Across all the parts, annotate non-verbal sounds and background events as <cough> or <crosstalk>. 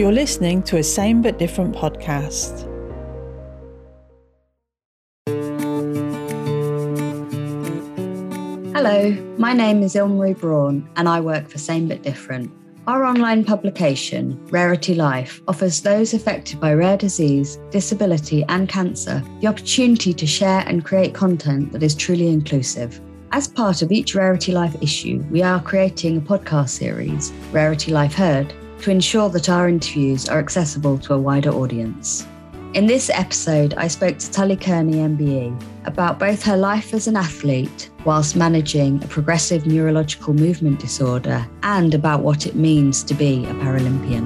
You're listening to a Same But Different podcast. Hello, my name is Ilmarie Braun and I work for Same But Different. Our online publication, Rarity Life, offers those affected by rare disease, disability, and cancer the opportunity to share and create content that is truly inclusive. As part of each Rarity Life issue, we are creating a podcast series, Rarity Life Heard, to ensure that our interviews are accessible to a wider audience. In this episode, I spoke to Tully Kearney MBE about both her life as an athlete whilst managing a progressive neurological movement disorder and about what it means to be a Paralympian.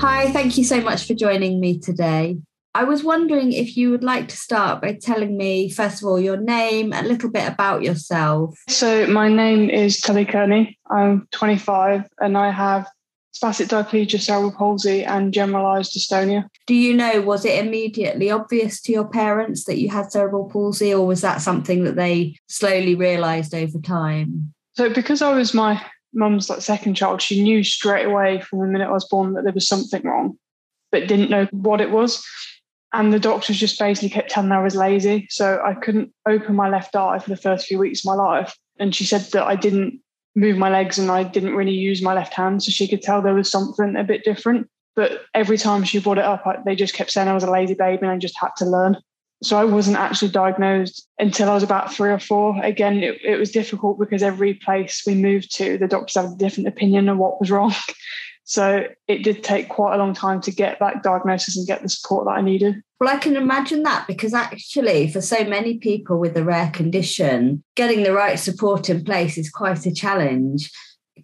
Hi, thank you so much for joining me today. I was wondering if you would like to start by telling me, first of all, your name, a little bit about yourself. So, my name is Tully Kearney. I'm 25 and I have spastic diplegia, cerebral palsy, and generalized dystonia. Do you know, was it immediately obvious to your parents that you had cerebral palsy, or was that something that they slowly realized over time? So, because I was my mum's like second child, she knew straight away from the minute I was born that there was something wrong, but didn't know what it was. And the doctors just basically kept telling me I was lazy. So I couldn't open my left eye for the first few weeks of my life. And she said that I didn't move my legs and I didn't really use my left hand. So she could tell there was something a bit different. But every time she brought it up, they just kept saying I was a lazy baby and I just had to learn. So I wasn't actually diagnosed until I was about three or four. Again, it, it was difficult because every place we moved to, the doctors had a different opinion of what was wrong. <laughs> So it did take quite a long time to get that diagnosis and get the support that I needed. Well, I can imagine that because actually, for so many people with a rare condition, getting the right support in place is quite a challenge.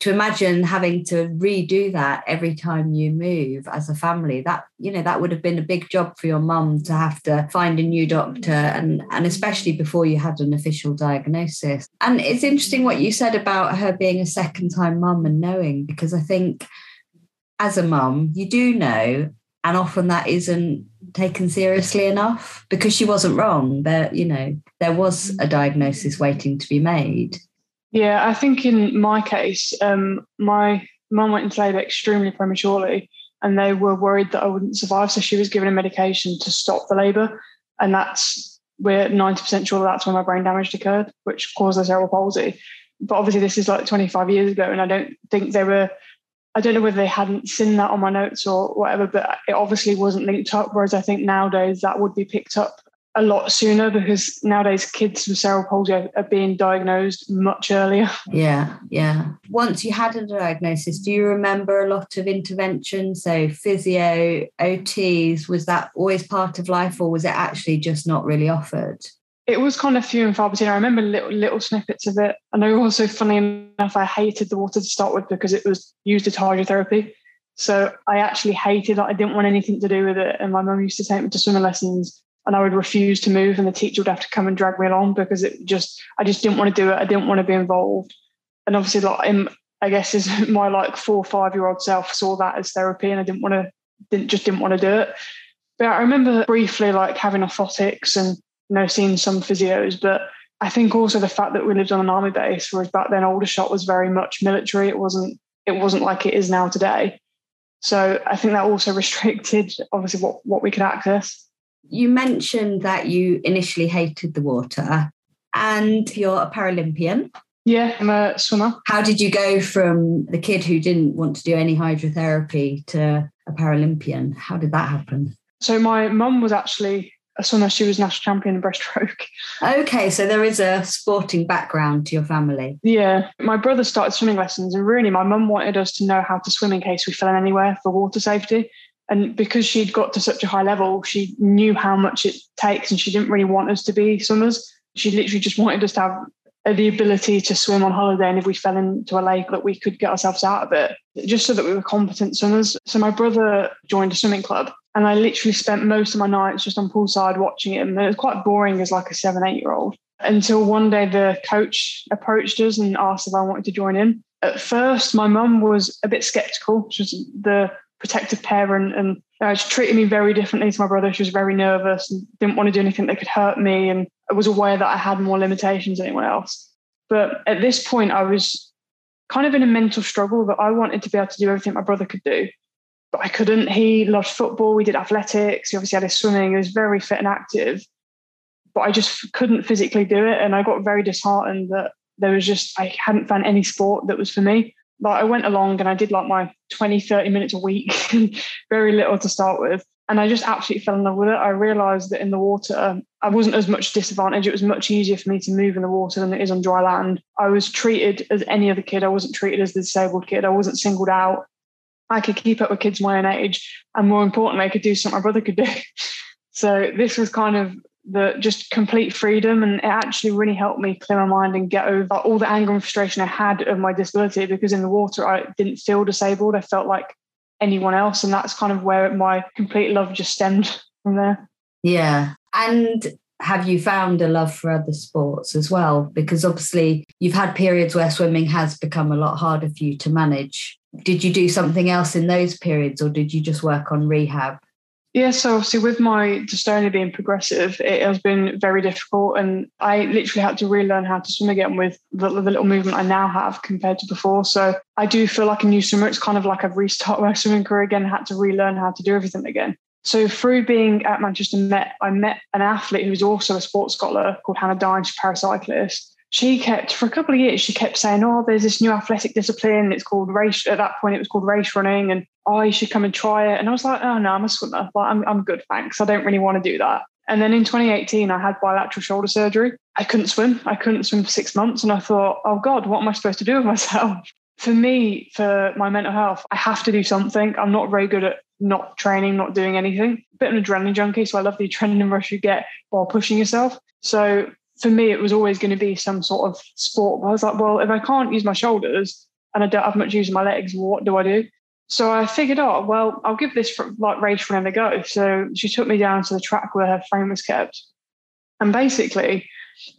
To imagine having to redo that every time you move as a family, that you know that would have been a big job for your mum to have to find a new doctor, and and especially before you had an official diagnosis. And it's interesting what you said about her being a second time mum and knowing, because I think as a mum, you do know, and often that isn't taken seriously enough because she wasn't wrong. There, you know, there was a diagnosis waiting to be made. Yeah, I think in my case, um, my mum went into labour extremely prematurely, and they were worried that I wouldn't survive. So she was given a medication to stop the labour, and that's we're ninety percent sure that's when my brain damage occurred, which caused the cerebral palsy. But obviously, this is like twenty five years ago, and I don't think they were I don't know whether they hadn't seen that on my notes or whatever, but it obviously wasn't linked up. Whereas I think nowadays that would be picked up a lot sooner because nowadays kids with cerebral palsy are, are being diagnosed much earlier. Yeah, yeah. Once you had a diagnosis, do you remember a lot of intervention? So physio, OTs, was that always part of life or was it actually just not really offered? It was kind of few and far between. I remember little little snippets of it. And I also, funny enough, I hated the water to start with because it was used as hydrotherapy. So I actually hated it. I didn't want anything to do with it. And my mum used to take me to swimming lessons and I would refuse to move and the teacher would have to come and drag me along because it just I just didn't want to do it. I didn't want to be involved. And obviously like in, I guess is <laughs> my like four or five year old self saw that as therapy and I didn't want to didn't just didn't want to do it. But I remember briefly like having orthotics and you know, seen some physios, but I think also the fact that we lived on an army base, whereas back then Aldershot was very much military. It wasn't it wasn't like it is now today. So I think that also <laughs> restricted obviously what, what we could access. You mentioned that you initially hated the water and you're a Paralympian. Yeah, I'm a swimmer. How did you go from the kid who didn't want to do any hydrotherapy to a Paralympian? How did that happen? So my mum was actually a swimmer. She was national champion in breaststroke. Okay, so there is a sporting background to your family. Yeah, my brother started swimming lessons, and really, my mum wanted us to know how to swim in case we fell in anywhere for water safety. And because she'd got to such a high level, she knew how much it takes, and she didn't really want us to be swimmers. She literally just wanted us to have the ability to swim on holiday and if we fell into a lake that we could get ourselves out of it just so that we were competent swimmers so my brother joined a swimming club and I literally spent most of my nights just on poolside watching it. And it was quite boring as like a seven, eight year old until one day the coach approached us and asked if I wanted to join in. At first, my mum was a bit skeptical. She was the protective parent and uh, she treated me very differently to my brother. She was very nervous and didn't want to do anything that could hurt me and was aware that I had more limitations than anyone else. But at this point, I was kind of in a mental struggle that I wanted to be able to do everything my brother could do, but I couldn't. He loved football. We did athletics. He obviously had his swimming. He was very fit and active, but I just couldn't physically do it. And I got very disheartened that there was just, I hadn't found any sport that was for me. But I went along and I did like my 20, 30 minutes a week, <laughs> very little to start with. And I just absolutely fell in love with it. I realized that in the water, I wasn't as much disadvantage. It was much easier for me to move in the water than it is on dry land. I was treated as any other kid. I wasn't treated as the disabled kid. I wasn't singled out. I could keep up with kids my own age. And more importantly, I could do something my brother could do. <laughs> So this was kind of the just complete freedom. And it actually really helped me clear my mind and get over all the anger and frustration I had of my disability because in the water, I didn't feel disabled. I felt like anyone else. And that's kind of where my complete love just stemmed <laughs> from there. Yeah. And have you found a love for other sports as well? Because obviously you've had periods where swimming has become a lot harder for you to manage. Did you do something else in those periods or did you just work on rehab? Yeah, so obviously with my dystonia being progressive, it has been very difficult, and I literally had to relearn how to swim again with the, the, little movement I now have compared to before. So I do feel like a new swimmer. It's kind of like I've restarted my <laughs> swimming career again, had to relearn how to do everything again. So through being at Manchester Met, I met an athlete who's also a sports scholar called Hannah Dines, she's a paracyclist. She kept for a couple of years, she kept saying, Oh, there's this new athletic discipline. It's called race. At that point, it was called race running. And oh, you should come and try it. And I was like, oh no, I'm a swimmer. Like, I'm, I'm good, thanks. I don't really want to do that. And then in 2018, I had bilateral shoulder surgery. I couldn't swim. I couldn't swim for six months. And I thought, oh God, what am I supposed to do with <laughs> myself? For me, for my mental health, I have to do something. I'm not very good at not training, not doing anything. Bit of an adrenaline junkie. So I love the adrenaline rush you get while pushing yourself. So for me, it was always going to be some sort of sport. I was like, well, if I can't use my shoulders and I don't have much use of my legs, what do I do? So I figured, oh, well, I'll give this for, like race running a go. So she took me down to the track where her frame was kept. And basically,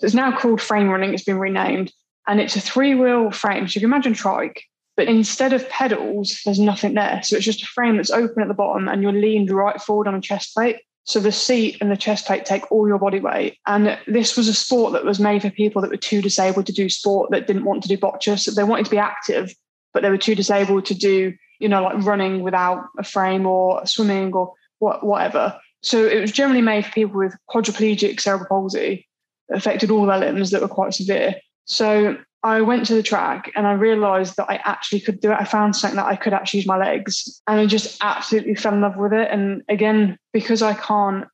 it's now called frame running, it's been renamed. And it's a three wheel frame. So you can imagine trike, but instead of pedals, there's nothing there. So it's just a frame that's open at the bottom and you're leaned right forward on a chest plate. So the seat and the chest plate take all your body weight. And this was a sport that was made for people that were too disabled to do sport, that didn't want to do boccia. So they wanted to be active, but they were too disabled to do you know, like running without a frame or swimming or whatever. So it was generally made for people with quadriplegic cerebral palsy affected all their limbs that were quite severe. So I went to the track and I realized that I actually could do it. I found something that I could actually use my legs and I just absolutely fell in love with it. And again, because I can't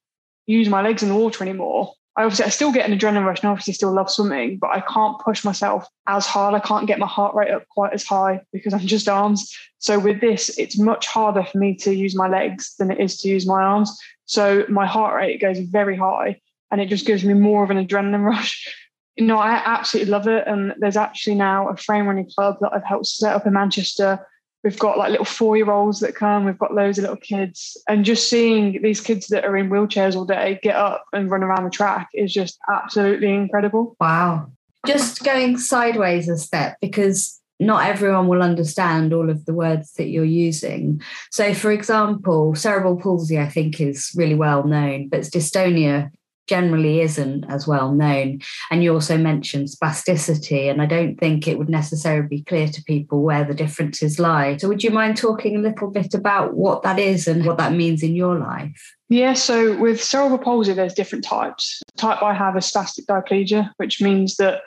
use my legs in the water anymore, I obviously I still get an adrenaline rush and obviously still love swimming, but I can't push myself as hard. I can't get my heart rate up quite as high because I'm just arms. So with this, it's much harder for me to use my legs than it is to use my arms. So my heart rate goes very high and it just gives me more of an adrenaline <laughs> rush. You know, I absolutely love it. And there's actually now a frame running club that I've helped set up in Manchester We've got like little four year olds that come. We've got loads of little kids. And just seeing these kids that are in wheelchairs all day get up and run around the track is just absolutely incredible. Wow. Just going sideways a step because not everyone will understand all of the words that you're using. So, for example, cerebral palsy, I think, is really well known, but dystonia generally isn't as well known. And you also mentioned spasticity, and I don't think it would necessarily be clear to people where the differences lie. So, would you mind talking a little bit about what that is and what that means in your life? Yeah, so with cerebral palsy, there's different types. type I have is spastic diplegia, which means that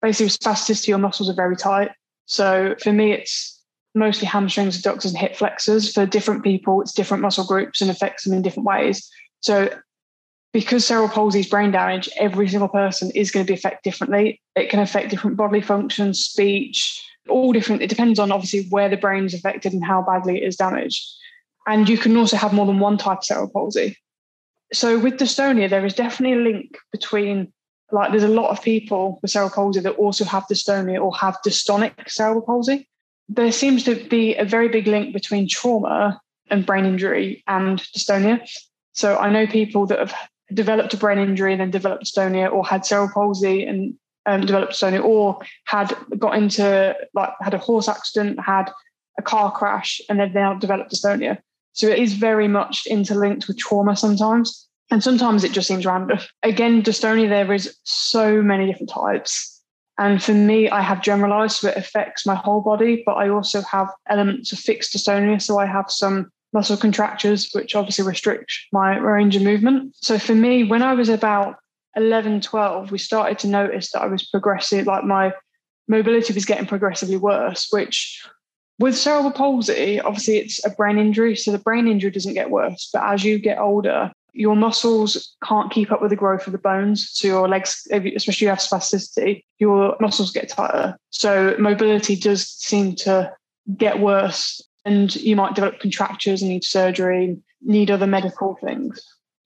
basically spasticity, your muscles are very tight. So for me, it's mostly hamstrings, adductors, and hip flexors. For different people, it's different muscle groups and affects them in different ways. So because cerebral palsy is brain damage, every single person is going to be affected differently. It can affect different bodily functions, speech, all different. It depends on obviously where the brain is affected and how badly it is damaged. And you can also have more than one type of cerebral palsy. So with dystonia, there is definitely a link between like there's a lot of people with cerebral palsy that also have dystonia or have dystonic cerebral palsy. There seems to be a very big link between trauma and brain injury and dystonia. So I know people that have developed a brain injury and then developed dystonia or had cerebral palsy and um, developed dystonia or had got into like had a horse accident, had a car crash, and they've now developed dystonia. So it is very much interlinked with trauma sometimes. And sometimes it just seems random. Again, dystonia, there is so many different types. And for me, I have generalized, so it affects my whole body, but I also have elements of fixed dystonia. So I have some muscle contractures, which obviously restrict my range of movement. So for me, when I was about 11, 12, we started to notice that I was progressing, like my mobility was getting progressively worse, which with cerebral palsy, obviously it's a brain injury. So the brain injury doesn't get worse. But as you get older, your muscles can't keep up with the growth of the bones. So your legs, especially if you have spasticity, your muscles get tighter. So mobility does seem to get worse and you might develop contractures and need surgery, need other medical things.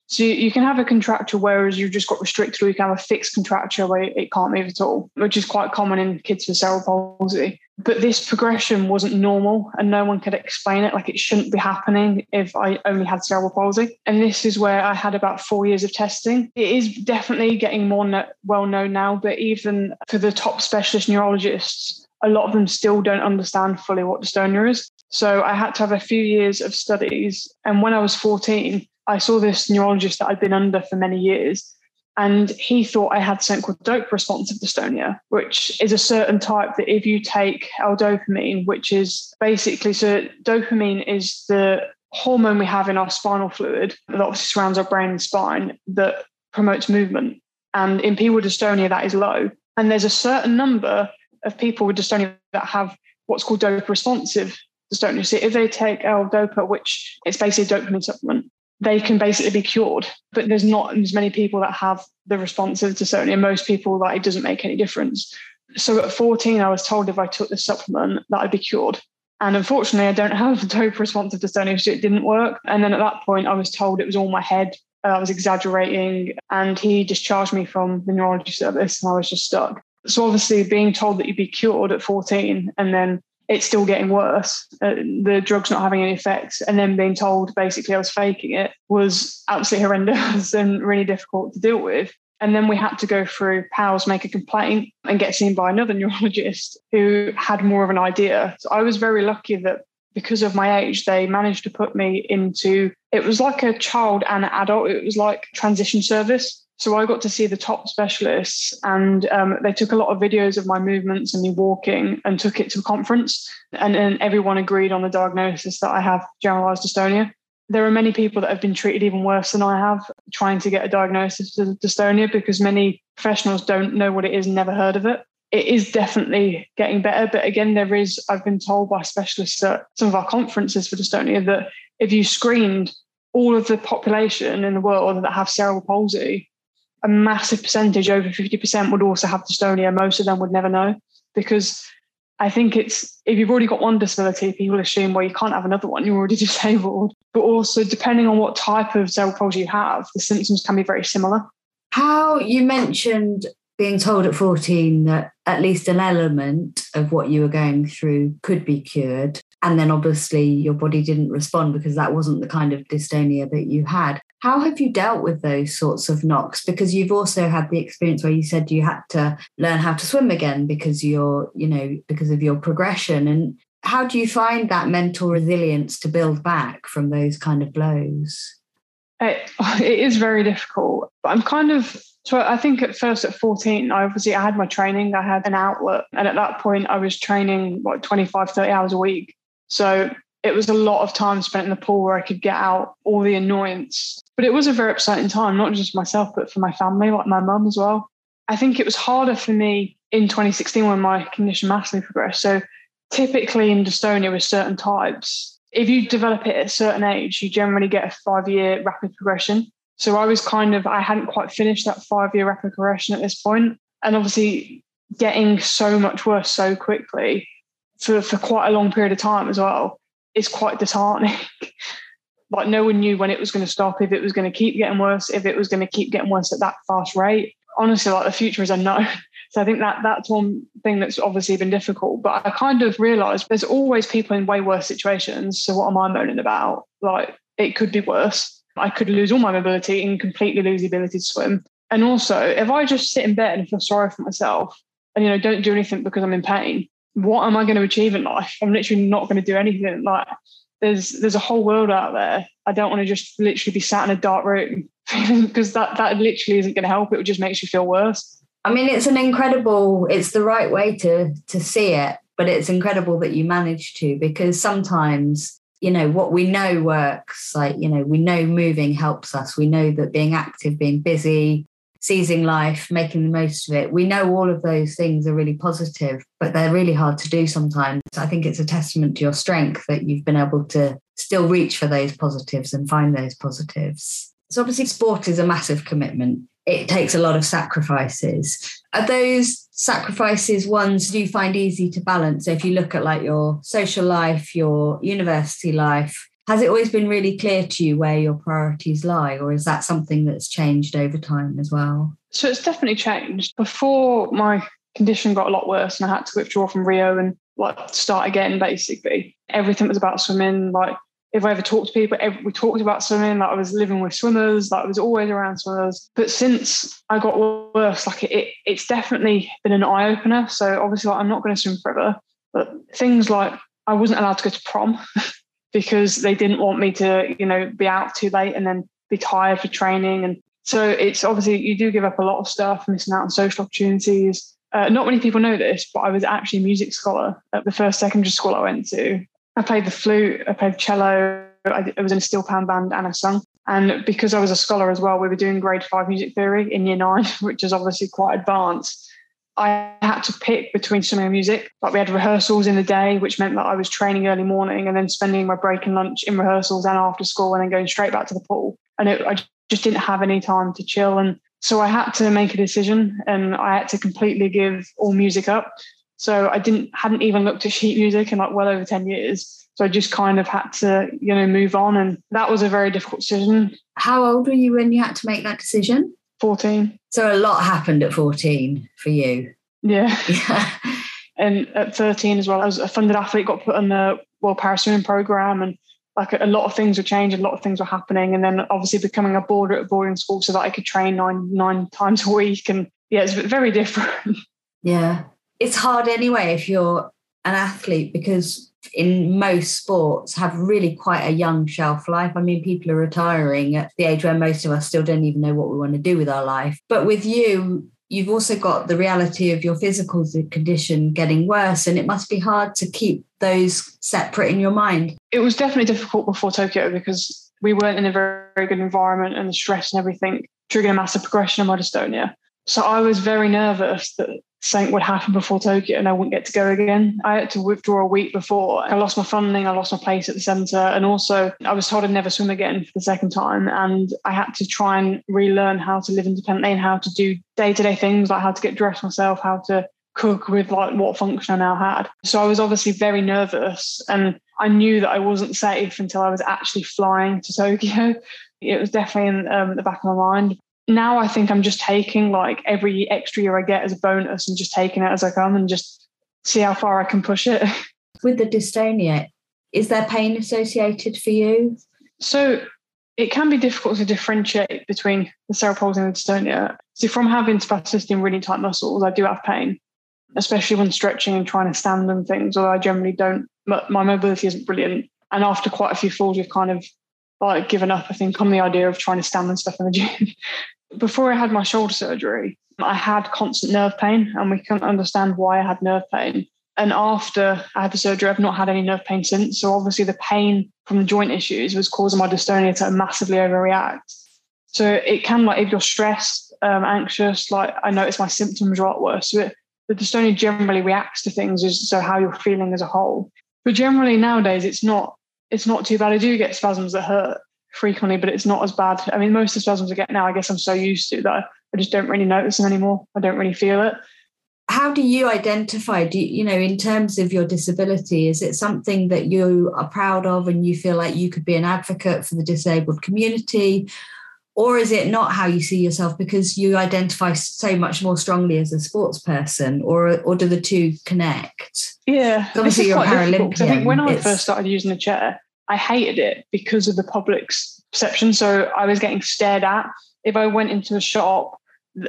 So you, can have a contracture whereas you've just got restricted, or you can have a fixed contracture where it can't move at all, which is quite common in kids with cerebral palsy. But this progression wasn't normal and no one could explain it. Like it shouldn't be happening if I only had cerebral palsy. And this is where I had about four years of testing. It is definitely getting more well known now, but even for the top specialist neurologists, a lot of them still don't understand fully what dystonia is. So I had to have a few years of studies. And when I was 14, I saw this neurologist that I'd been under for many years. And he thought I had something called dopa responsive dystonia, which is a certain type that if you take L-dopamine, which is basically so dopamine is the hormone we have in our spinal fluid that obviously surrounds our brain and spine that promotes movement. And in people with dystonia, that is low. And there's a certain number of people with dystonia that have what's called dopa responsive dystonia. So if they take L-Dopa, which it's basically a dopamine supplement, they can basically be cured. But there's not as many people that have the responsive dystonia. Most people that it doesn't make any difference. So at 14, I was told if I took the supplement that I'd be cured. And unfortunately, I don't have <laughs> dopa responsive dystonia, so it didn't work. And then at that point, I was told it was all my head. I was exaggerating, and he discharged me from the neurology service, and I was just stuck. So obviously, being told that you'd be cured at 14, and then it's still getting worse. Uh, the drug's not having any effects. And then being told basically I was faking it was absolutely <laughs> horrendous and really difficult to deal with. And then we had to go through PALS, make a complaint, and get seen by another <laughs> neurologist who had more of an idea. So I was very lucky that because of my age, they managed to put me into it was like a child and an adult, it was like transition service. So I got to see the top specialists, and um, they took a lot of videos of my movements and me walking, and took it to a conference. And, and everyone agreed on the diagnosis that I have generalized dystonia. There are many people that have been treated even worse than I have, trying to get a diagnosis of dystonia because many professionals don't know what it is, never heard of it. It is definitely getting better, but again, there is. I've been told by specialists at some of our conferences for dystonia that if you screened all of the population in the world that have cerebral palsy, a massive percentage, over 50%, would also have dystonia. Most of them would never know because I think it's if you've already got one disability, people assume, well, you can't have another one, you're already <laughs> disabled. But also, depending on what type of cerebral palsy you have, the symptoms can be very similar. How you mentioned being told at 14 that at least an element of what you were going through could be cured. And then obviously your body didn't respond because that wasn't the kind of dystonia that you had. How have you dealt with those sorts of knocks? Because you've also had the experience where you said you had to learn how to swim again because you're, you know, because of your progression. And how do you find that mental resilience to build back from those kind of blows? It, <laughs> it is very difficult. But I'm kind of so I think at first at 14, I obviously I had my training, I had an outlet. And at that point I was training what 25, 30 hours a week. So it was a lot of time spent in the pool where I could get out all the annoyance. But it was a very exciting time, not just myself, but for my family, like my mum as well. I think it was harder for me in 2016 when my condition massively progressed. So typically in dystonia with certain types, if you develop it at a certain age, you generally get a five year rapid progression. So I was kind of, I hadn't quite finished that five year rapid progression at this point. And obviously, getting so much worse so quickly for, for quite a long period of time as well is quite disheartening. like, no one knew when it was going to stop, if it was going to keep getting worse, if it was going to keep getting worse at that fast rate. Honestly, like the future is unknown. <laughs> So I think that that's one thing that's obviously been difficult. But I kind of realized there's always people in way worse situations. So what am I moaning about? Like it could be worse. I could lose all my mobility and completely lose the ability to swim. And also, if I just sit in bed and feel sorry for myself and, you know, don't do anything because I'm in pain, what am I going to achieve in life? I'm literally not going to do anything. Like, there's there's a whole world out there. I don't want to just literally be sat in a dark room <laughs> because that that literally isn't going to help. It just makes you feel worse. I mean, it's an incredible, it's the right way to to see it, but it's incredible that you managed to because sometimes, you know, what we know works, like, you know, we know moving helps us. We know that being active, being busy, seizing life, making the most of it. We know all of those things are really positive, but they're really hard to do sometimes. I think it's a testament to your strength that you've been able to still reach for those positives and find those positives. So, obviously, sport is a massive commitment it takes a lot of sacrifices. Are those sacrifices ones you find easy to balance? So if you look at like your social life, your university life, has it always been really clear to you where your priorities lie, or is that something that's changed over time as well? So it's definitely changed. Before my condition got a lot worse and I had to withdraw from Rio and like start again, basically, everything was about swimming. Like if I ever talked to people, we talked about swimming, like I was living with swimmers, like I was always around swimmers. But since I got worse, like it, it's definitely been an eye opener. So obviously, like, I'm not going to swim forever. But things like I wasn't allowed to go to prom <laughs> because they didn't want me to, you know, be out too late and then be tired for training. And so it's obviously you do give up a lot of stuff, missing out on social opportunities. Uh, not many people know this, but I was actually a music scholar at the first secondary school I went to. I played the flute, I played cello, I, was in a steel pan band and I sung. And because I was a scholar as well, we were doing grade five music theory in year nine, <laughs> which is obviously quite advanced. I had to pick between swimming and music. Like we had rehearsals in the day, which meant that I was training early morning and then spending my break and lunch in rehearsals and after school and then going straight back to the pool. And it, I just didn't have any time to chill. And so I had to make a decision and I had to completely give all music up. So I didn't hadn't even looked at sheet music in like well over 10 years. So I just kind of had to, you know, move on. And that was a very difficult decision. How old were you when you had to make that decision? 14. So a lot happened at 14 for you. Yeah. <laughs> Yeah. and at 13 as well, I was a funded athlete, got put on the World Para Swimming Program and like a lot of things were changing, a lot of things were happening. And then obviously becoming a boarder at a boarding school so that I could train nine nine <laughs> times a week. And yeah, it's very different. Yeah it's hard anyway if you're an athlete because in most sports have really quite a young shelf life. I mean, people are retiring at the age where most of us still don't even know what we want to do with our life. But with you, you've also got the reality of your physical condition getting worse, and it must be hard to keep those separate in your mind. It was definitely difficult before Tokyo because we weren't in a very, very good environment, and the stress and everything triggered a massive progression of my dystonia. So I was very nervous that something would happen before Tokyo and I wouldn't get to go again. I had to withdraw a week before. I lost my funding, I lost my place at the centre, and also I was told I'd never swim again for the second time. And I had to try and relearn how to live independently and how to do day to day things like how to get dressed myself, how to cook with like what function I now had. So I was obviously very nervous and I knew that I wasn't safe until I was actually flying to Tokyo. It was definitely in um, the back of my mind now I think I'm just taking like every extra year I get as a bonus and just taking it as I come and just see how far I can push it. <laughs> With the dystonia, is there pain associated for you? So it can be difficult to differentiate between the cerebral and the dystonia. So from having spasticity and really tight muscles, I do have pain, especially when stretching and trying to stand and things, although I generally don't, my mobility isn't brilliant. And after quite a few falls, we've kind of like given up, I think, on the idea of trying to stand and stuff in the gym. <laughs> Before I had my shoulder surgery, I had constant nerve pain and we couldn't understand why I had nerve pain. And after I had the surgery, I've not had any nerve pain since. So obviously the pain from the joint issues was causing my dystonia to massively overreact. So it can like if you're stressed, um, anxious, like I notice my symptoms are a lot worse. So it, the dystonia generally reacts to things so how you're feeling as a whole. But generally nowadays it's not it's not too bad. I do get spasms that hurt frequently, but it's not as bad. I mean, most of the spasms I get now, I guess I'm so used to that I just don't really notice them anymore. I don't really feel it. How do you identify? Do you, you know, in terms of your disability, is it something that you are proud of and you feel like you could be an advocate for the disabled community? Or is it not how you see yourself because you identify so much more strongly as a sports person, or or do the two connect? Yeah, obviously you're a Paralympian. I think when I first started using the chair, I hated it because of the public's perception. So I was getting stared at. If I went into a shop,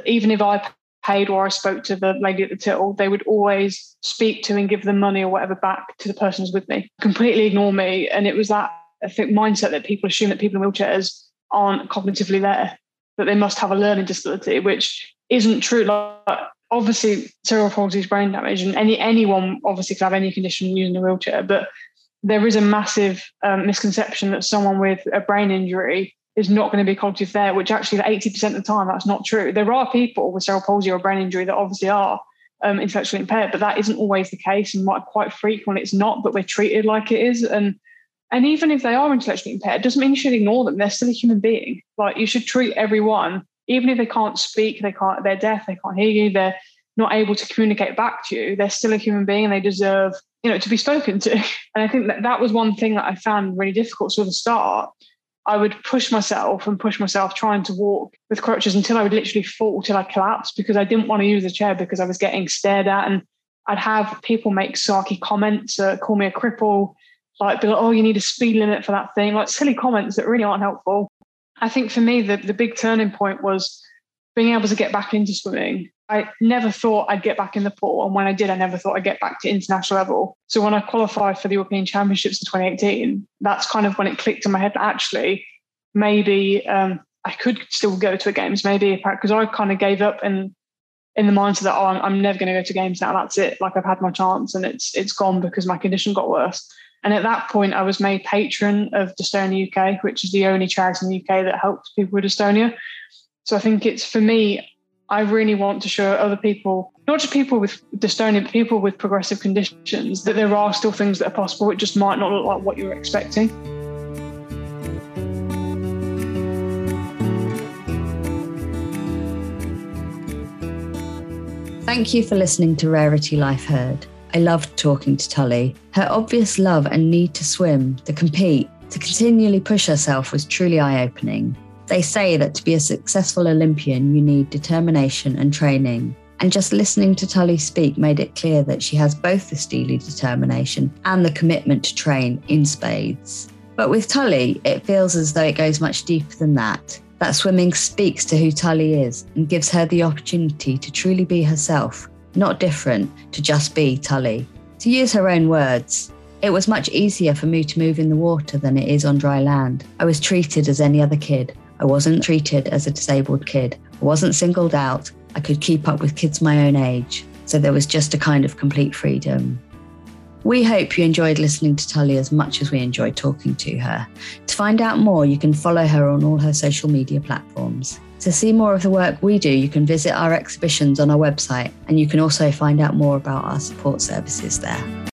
even if I paid or I spoke to the lady at the till, they would always speak to and give them money or whatever back to the person who's with me, completely ignore me. And it was that I think mindset that people assume that people in wheelchairs aren't cognitively there, that they must have a learning disability, which isn't true. Like obviously cerebral palsy is brain damage, and any anyone obviously could have any condition using a wheelchair, but there is a massive um, misconception that someone with a brain injury is not going to be cognitive there, which actually 80% of the time that's not true. There are people with cerebral palsy or brain injury that obviously are um, intellectually impaired, but that isn't always the case. And quite frequently it's not, but we're treated like it is. And and even if they are intellectually impaired, doesn't mean you should ignore them. They're still a human being. Like you should treat everyone, even if they can't speak, they can't, they're deaf, they can't hear you, they're not able to communicate back to you. They're still a human being and they deserve, you know, to be spoken to. And I think that that was one thing that I found really difficult. So the start, I would push myself and push myself trying to walk with crutches until I would literally fall till I collapsed because I didn't want to use the chair because I was getting stared at. And I'd have people make sarky comments, uh, call me a cripple, like be like, oh, you need a speed limit for that thing, like silly comments that really aren't helpful. I think for me, the, the big turning point was being able to get back into swimming. I never thought I'd get back in the pool. And when I did, I never thought I'd get back to international level. So when I qualified for the European Championships in 2018, that's kind of when it clicked in my head that actually maybe um, I could still go to a games, maybe because I kind of gave up and in the mindset that oh, I'm, I'm never going to go to games now. That's it. Like I've had my chance and it's it's gone because my condition got worse. And at that point, I was made patron of Dystonia UK, which is the only charity in the UK that helps people with dystonia. So I think it's for me, I really want to show other people, not just people with dystonia, but people with progressive conditions, that there are still things that are possible. It just might not look like what you're expecting. Thank you for listening to Rarity Life Heard. I loved talking to Tully. Her obvious love and need to swim, to compete, to continually push herself was truly eye opening. They say that to be a successful Olympian, you need determination and training. And just listening to Tully speak made it clear that she has both the steely determination and the commitment to train in spades. But with Tully, it feels as though it goes much deeper than that. That swimming speaks to who Tully is and gives her the opportunity to truly be herself, not different to just be Tully. To use her own words, it was much easier for me to move in the water than it is on dry land. I was treated as any other kid. I wasn't treated as a disabled kid. I wasn't singled out. I could keep up with kids my own age. So there was just a kind of complete freedom. We hope you enjoyed listening to Tully as much as we enjoyed talking to her. To find out more, you can follow her on all her social media platforms. To see more of the work we do, you can visit our exhibitions on our website, and you can also find out more about our support services there.